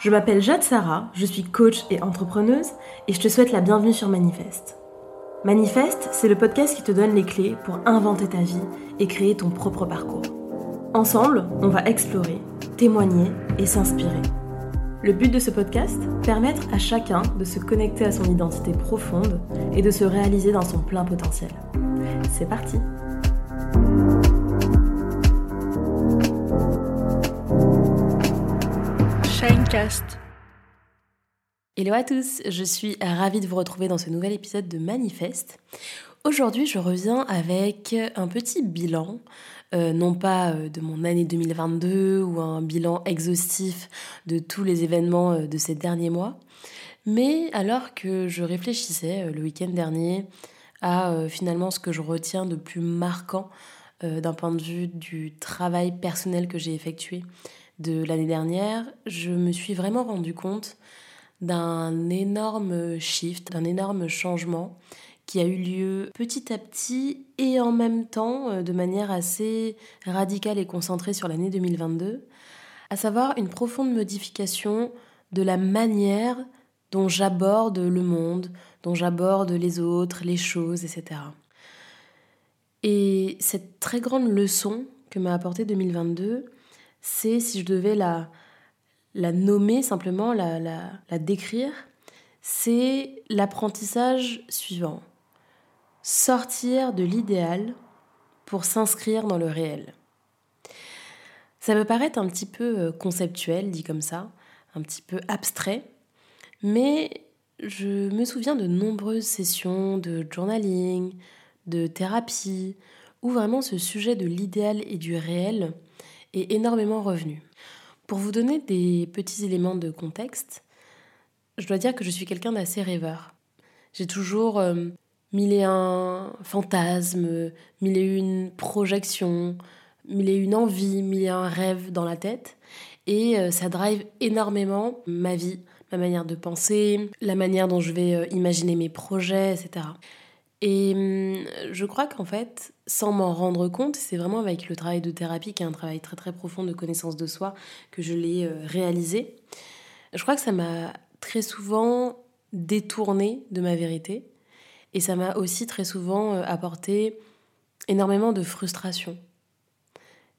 Je m'appelle Jade Sarah, je suis coach et entrepreneuse et je te souhaite la bienvenue sur Manifeste. Manifeste, c'est le podcast qui te donne les clés pour inventer ta vie et créer ton propre parcours. Ensemble, on va explorer, témoigner et s'inspirer. Le but de ce podcast Permettre à chacun de se connecter à son identité profonde et de se réaliser dans son plein potentiel. C'est parti Hello à tous, je suis ravie de vous retrouver dans ce nouvel épisode de Manifeste. Aujourd'hui, je reviens avec un petit bilan, euh, non pas euh, de mon année 2022 ou un bilan exhaustif de tous les événements euh, de ces derniers mois, mais alors que je réfléchissais le week-end dernier à finalement ce que je retiens de plus marquant d'un point de vue du travail personnel que j'ai effectué de l'année dernière, je me suis vraiment rendu compte d'un énorme shift, d'un énorme changement qui a eu lieu petit à petit et en même temps euh, de manière assez radicale et concentrée sur l'année 2022, à savoir une profonde modification de la manière dont j'aborde le monde, dont j'aborde les autres, les choses, etc. Et cette très grande leçon que m'a apportée 2022, c'est, si je devais la, nommer simplement, la, la, la décrire, c'est l'apprentissage suivant. Sortir de l'idéal pour s'inscrire dans le réel. Ça peut paraître un petit peu euh, conceptuel, dit comme ça, un petit peu abstrait, mais je me souviens de nombreuses sessions de journaling, de thérapie, où vraiment ce sujet de l'idéal et du réel est énormément revenu. Pour vous donner des petits éléments de contexte, je dois dire que je suis quelqu'un d'assez rêveur. J'ai toujours euh, mille et un fantasmes, mille et une projections, mille et une envies, mille et un rêves dans la tête. Et euh, ça drive énormément ma vie, ma manière de penser, la manière dont je vais euh, imaginer mes projets, etc. Et hum, je crois qu'en fait, sans m'en rendre compte, c'est vraiment avec le travail de thérapie, qui est un travail très très profond de connaissance de soi, que je l'ai euh, réalisé. Je crois que ça m'a très souvent détourné de ma vérité. Et ça m'a aussi très souvent euh, apporté énormément de frustration,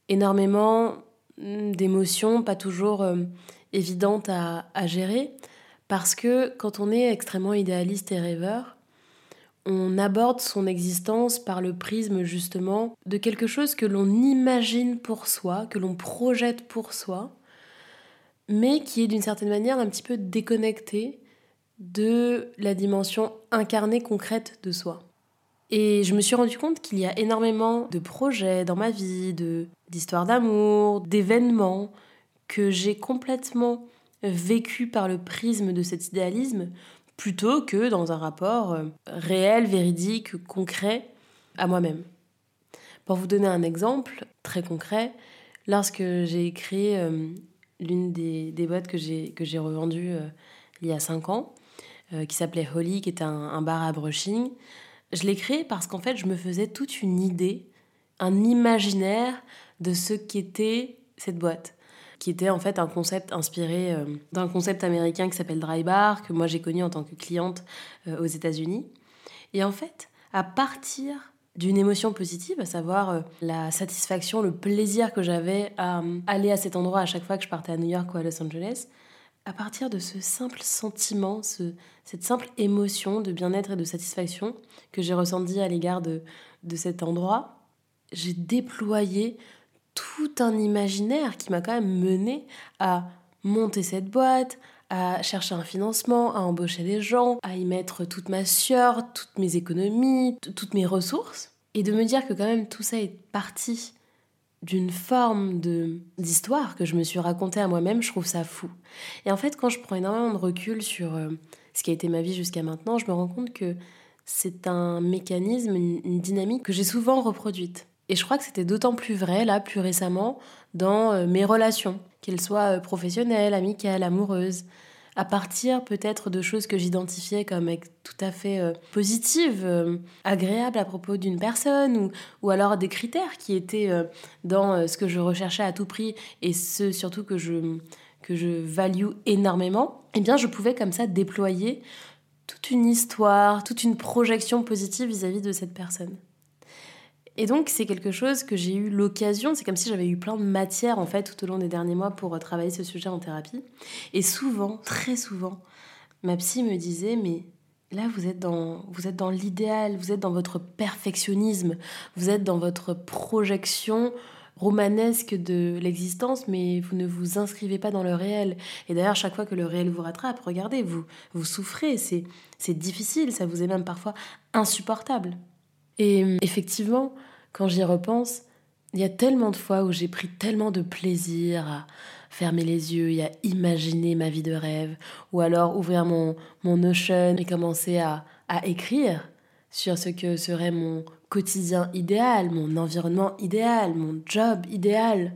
énormément hum, d'émotions pas toujours euh, évidentes à gérer, parce que quand on est extrêmement idéaliste et rêveur, on aborde son existence par le prisme justement de quelque chose que l'on imagine pour soi, que l'on projette pour soi, mais qui est d'une certaine manière un petit peu déconnecté de la dimension incarnée concrète de soi. Et je me suis rendu compte qu'il y a énormément de projets dans ma vie, d'histoires d'amour, d'événements que j'ai complètement vécu par le prisme de cet idéalisme plutôt que dans un rapport euh, réel, véridique, concret à moi-même. Pour vous donner un exemple très concret, lorsque j'ai créé euh, l'une des, boîtes que j'ai, revendues euh, il y a 5 ans, qui s'appelait Holly, qui était un, bar à brushing, je l'ai créé parce qu'en fait, je me faisais toute une idée, un imaginaire de ce qu'était cette boîte qui était en fait un concept inspiré euh, d'un concept américain qui s'appelle Dry Bar, que moi j'ai connu en tant que cliente euh, aux États-Unis. Et en fait, à partir d'une émotion positive, à savoir euh, la satisfaction, le plaisir que j'avais à aller à cet endroit à chaque fois que je partais à New York ou à Los Angeles, à partir de ce simple sentiment, ce, cette simple émotion de bien-être et de satisfaction que j'ai ressenti à l'égard de, de cet endroit, j'ai déployé tout un imaginaire qui m'a quand même mené à monter cette boîte, à chercher un financement, à embaucher des gens, à y mettre toute ma sueur, toutes mes économies, toutes mes ressources. Et de me dire que quand même tout ça est parti d'une forme de d'histoire que je me suis racontée à moi-même, je trouve ça fou. Et en fait, quand je prends énormément de recul sur euh, ce qui a été ma vie jusqu'à maintenant, je me rends compte que c'est un mécanisme, une dynamique que j'ai souvent reproduite. Et je crois que c'était d'autant plus vrai, là, plus récemment, dans euh, mes relations, qu'elles soient euh, professionnelles, amicales, amoureuses, à partir peut-être de choses que j'identifiais comme tout à fait euh, positives, agréables à propos d'une personne, ou, ou, alors des critères qui étaient dans ce que je recherchais à tout prix, et ce surtout que je que je value énormément, eh bien je pouvais comme ça déployer toute une histoire, toute une projection positive vis-à-vis de cette personne. Et donc c'est quelque chose que j'ai eu l'occasion, c'est comme si j'avais eu plein de matière en fait tout au long des derniers mois pour travailler ce sujet en thérapie. Et souvent, très souvent, ma psy me disait mais là vous êtes dans vous êtes dans l'idéal, vous êtes dans votre perfectionnisme, vous êtes dans votre projection romanesque de l'existence, mais vous ne vous inscrivez pas dans le réel. Et d'ailleurs, chaque fois que le réel vous rattrape, regardez, vous, vous souffrez, c'est, difficile, ça vous est même parfois insupportable. Et euh, effectivement, quand j'y repense, il y a tellement de fois où j'ai pris tellement de plaisir à fermer les yeux et à imaginer ma vie de rêve, ou alors ouvrir mon, mon Notion et commencer à, à écrire sur ce que serait mon quotidien idéal, mon environnement idéal, mon job idéal.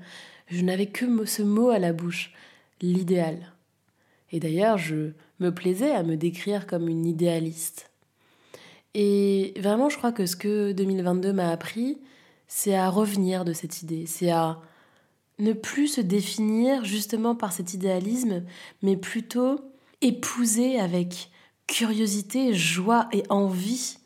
Je n'avais que ce mot à la bouche, l'idéal. Et d'ailleurs, je me plaisais à me décrire comme une idéaliste. Et vraiment, je crois que ce que 2022 m'a appris, c'est à revenir de cette idée, c'est à ne plus se définir justement par cet idéalisme, mais plutôt épouser avec curiosité, joie et envie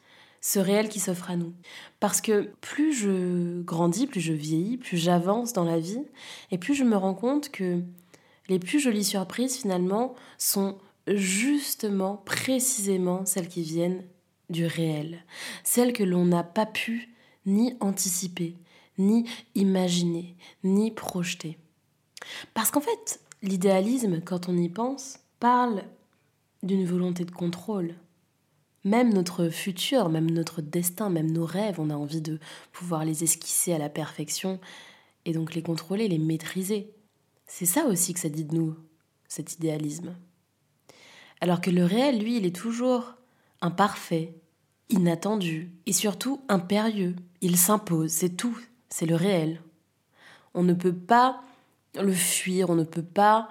ce réel qui s'offre à nous. Parce que plus je grandis, plus je vieillis, plus j'avance dans la vie, et plus je me rends compte que les plus jolies surprises finalement sont justement, précisément celles qui viennent du réel, celles que l'on n'a pas pu ni anticiper, ni imaginer, ni projeter. Parce qu'en fait, l'idéalisme, quand on y pense, parle d'une volonté de contrôle, même notre futur, même notre destin, même nos rêves, on a envie de pouvoir les esquisser à la perfection et donc les contrôler, les maîtriser. C'est ça aussi que ça dit de nous, cet idéalisme. Alors que le réel, lui, il est toujours imparfait, inattendu et surtout impérieux. Il s'impose, c'est tout, c'est le réel. On ne peut pas le fuir, on ne peut pas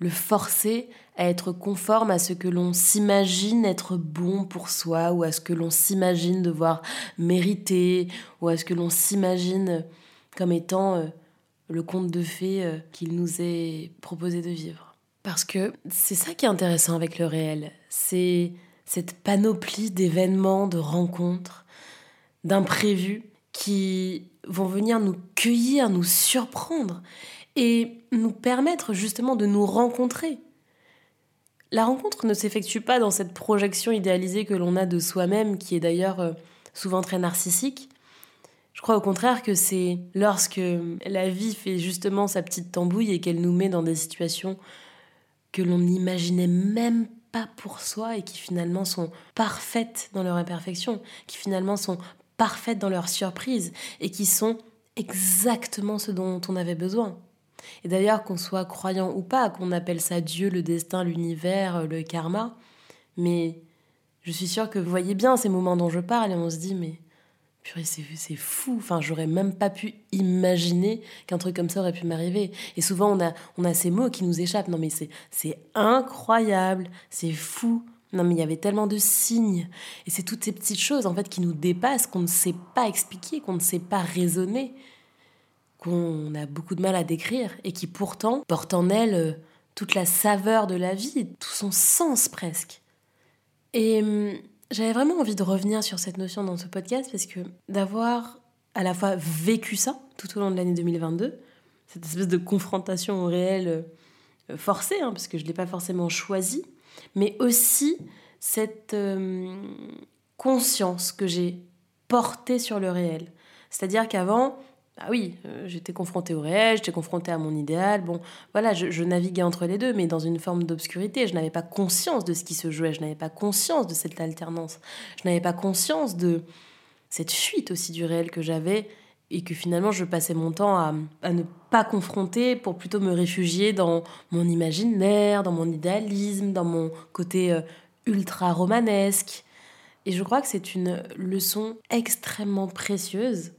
le forcer à être conforme à ce que l'on s'imagine être bon pour soi, ou à ce que l'on s'imagine devoir mériter, ou à ce que l'on s'imagine comme étant euh, le conte de fées euh, qu'il nous est proposé de vivre. Parce que c'est ça qui est intéressant avec le réel, c'est cette panoplie d'événements, de rencontres, d'imprévus qui vont venir nous cueillir, nous surprendre et nous permettre justement de nous rencontrer. La rencontre ne s'effectue pas dans cette projection idéalisée que l'on a de soi-même, qui est d'ailleurs euh, souvent très narcissique. Je crois au contraire que c'est lorsque la vie fait justement sa petite tambouille et qu'elle nous met dans des situations que l'on n'imaginait même pas pour soi et qui finalement sont parfaites dans leur imperfection, qui finalement sont parfaites dans leur surprise et qui sont exactement ce dont on avait besoin. Et d'ailleurs, qu'on soit croyant ou pas, qu'on appelle ça Dieu, le destin, l'univers, le karma, mais je suis sûre que vous voyez bien ces moments dont je parle et on se dit, mais purée, c'est fou. Enfin, j'aurais même pas pu imaginer qu'un truc comme ça aurait pu m'arriver. Et souvent, on a, on a ces mots qui nous échappent. Non, mais c'est incroyable, c'est fou. Non, mais il y avait tellement de signes. Et c'est toutes ces petites choses, en fait, qui nous dépassent, qu'on ne sait pas expliquer, qu'on ne sait pas raisonner qu'on a beaucoup de mal à décrire et qui pourtant porte en elle euh, toute la saveur de la vie, tout son sens presque. Et hum, j'avais vraiment envie de revenir sur cette notion dans ce podcast parce que d'avoir à la fois vécu ça tout au long de l'année 2022, cette espèce de confrontation au réel euh, forcée, hein, parce que je ne l'ai pas forcément choisi, mais aussi cette hum, conscience que j'ai portée sur le réel. C'est-à-dire qu'avant, ah oui, euh, j'étais confrontée au réel, j'étais confrontée à mon idéal. Bon, voilà, je, naviguais entre les deux, mais dans une forme d'obscurité. Je n'avais pas conscience de ce qui se jouait, je n'avais pas conscience de cette alternance, je n'avais pas conscience de cette fuite aussi du réel que j'avais et que finalement je passais mon temps à, ne pas confronter pour plutôt me réfugier dans mon imaginaire, dans mon idéalisme, dans mon côté euh, ultra romanesque. Et je crois que c'est une leçon extrêmement précieuse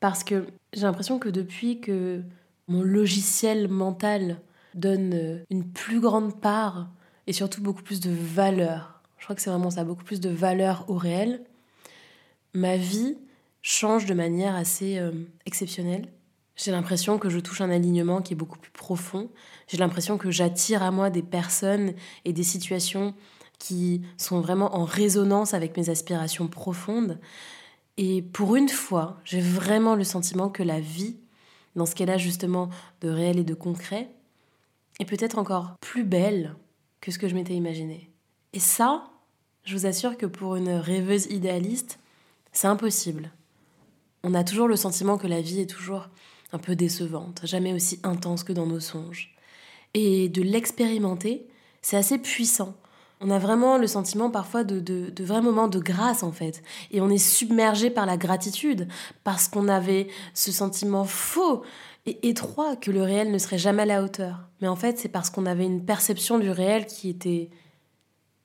parce que j'ai l'impression que depuis que mon logiciel mental donne euh, une plus grande part et surtout beaucoup plus de valeur, je crois que c'est vraiment ça, beaucoup plus de valeur au réel, ma vie change de manière assez euh, exceptionnelle. J'ai l'impression que je touche un alignement qui est beaucoup plus profond. J'ai l'impression que j'attire à moi des personnes et des situations qui sont vraiment en résonance avec mes aspirations profondes. Et pour une fois, j'ai vraiment le sentiment que la vie, dans ce qu'elle a justement de réel et de concret, est peut-être encore plus belle que ce que je m'étais imaginé. Et ça, je vous assure que pour une rêveuse idéaliste, c'est impossible. On a toujours le sentiment que la vie est toujours un peu décevante, jamais aussi intense que dans nos songes. Et de l'expérimenter, c'est assez puissant. On a vraiment le sentiment parfois de, de, vrais moments de grâce en fait. Et on est submergé par la gratitude parce qu'on avait ce sentiment faux et étroit que le réel ne serait jamais à la hauteur. Mais en fait, c'est parce qu'on avait une perception du réel qui était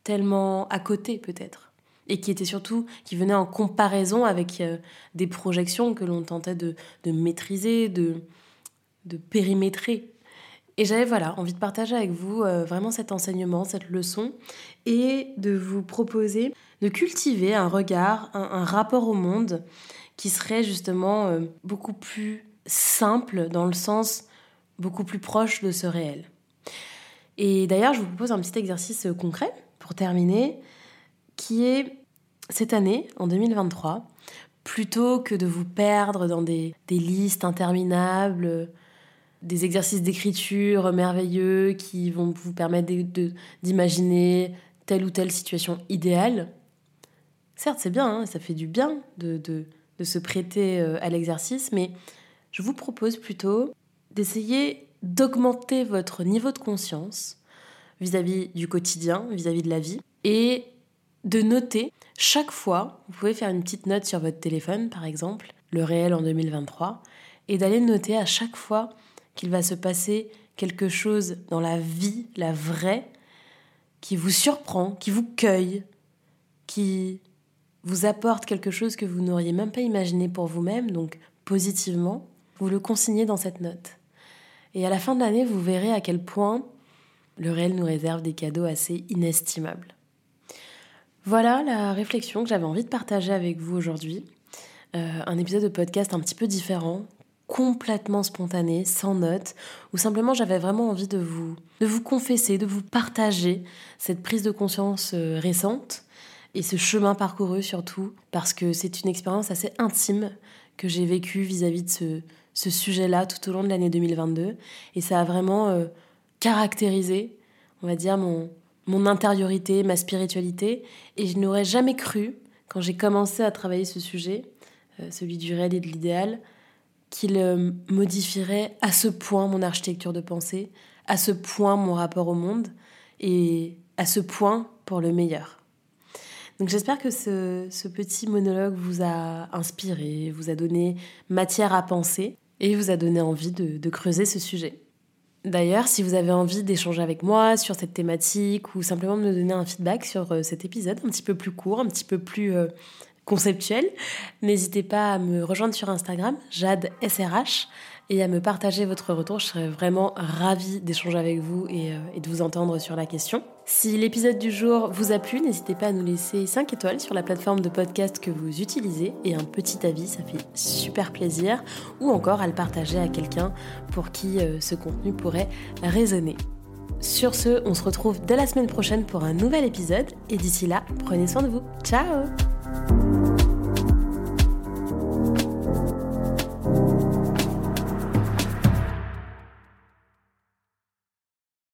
tellement à côté peut-être et qui était surtout qui venait en comparaison avec euh, des projections que l'on tentait de, maîtriser, de, de périmétrer. Et j'avais voilà envie de partager avec vous euh, vraiment cet enseignement, cette leçon, et de vous proposer de cultiver un regard, un, rapport au monde qui serait justement euh, beaucoup plus simple dans le sens beaucoup plus proche de ce réel. Et d'ailleurs, je vous propose un petit exercice concret pour terminer qui est cette année, en 2023, plutôt que de vous perdre dans des, listes interminables, des exercices d'écriture merveilleux qui vont vous permettre d'imaginer telle ou telle situation idéale, certes c'est bien, hein, ça fait du bien de, se prêter euh, à l'exercice, mais je vous propose plutôt d'essayer d'augmenter votre niveau de conscience vis-à-vis -vis du quotidien, vis-à-vis -vis de la vie, et de noter chaque fois, vous pouvez faire une petite note sur votre téléphone, par exemple, le réel en 2023, et d'aller noter à chaque fois qu'il va se passer quelque chose dans la vie, la vraie, qui vous surprend, qui vous cueille, qui vous apporte quelque chose que vous n'auriez même pas imaginé pour vous-même, donc positivement, vous le consignez dans cette note. Et à la fin de l'année, vous verrez à quel point le réel nous réserve des cadeaux assez inestimables. Voilà la réflexion que j'avais envie de partager avec vous aujourd'hui. Euh, un épisode de podcast un petit peu différent, complètement spontané, sans notes, où simplement j'avais vraiment envie de vous, de vous confesser, de vous partager cette prise de conscience euh, récente et ce chemin parcouru surtout, parce que c'est une expérience assez intime que j'ai vécue vis-à-vis de ce, sujet-là tout au long de l'année 2022. Et ça a vraiment euh, caractérisé, on va dire, mon, mon intériorité, ma spiritualité. Et je n'aurais jamais cru, quand j'ai commencé à travailler ce sujet, euh, celui du réel et de l'idéal, qu'il euh, modifierait à ce point mon architecture de pensée, à ce point mon rapport au monde, et à ce point pour le meilleur. Donc j'espère que ce, petit monologue vous a inspiré, vous a donné matière à penser et vous a donné envie de creuser ce sujet. D'ailleurs, si vous avez envie d'échanger avec moi sur cette thématique ou simplement de me donner un feedback sur euh, cet épisode un petit peu plus court, un petit peu plus euh, conceptuel, n'hésitez pas à me rejoindre sur Instagram, Jade SRH, et à me partager votre retour. Je serais vraiment ravie d'échanger avec vous et, euh, et, de vous entendre sur la question. Si l'épisode du jour vous a plu, n'hésitez pas à nous laisser 5 étoiles sur la plateforme de podcast que vous utilisez et un petit avis, ça fait super plaisir, ou encore à le partager à quelqu'un pour qui euh, ce contenu pourrait résonner. Sur ce, on se retrouve dès la semaine prochaine pour un nouvel épisode et d'ici là, prenez soin de vous. Ciao Bye.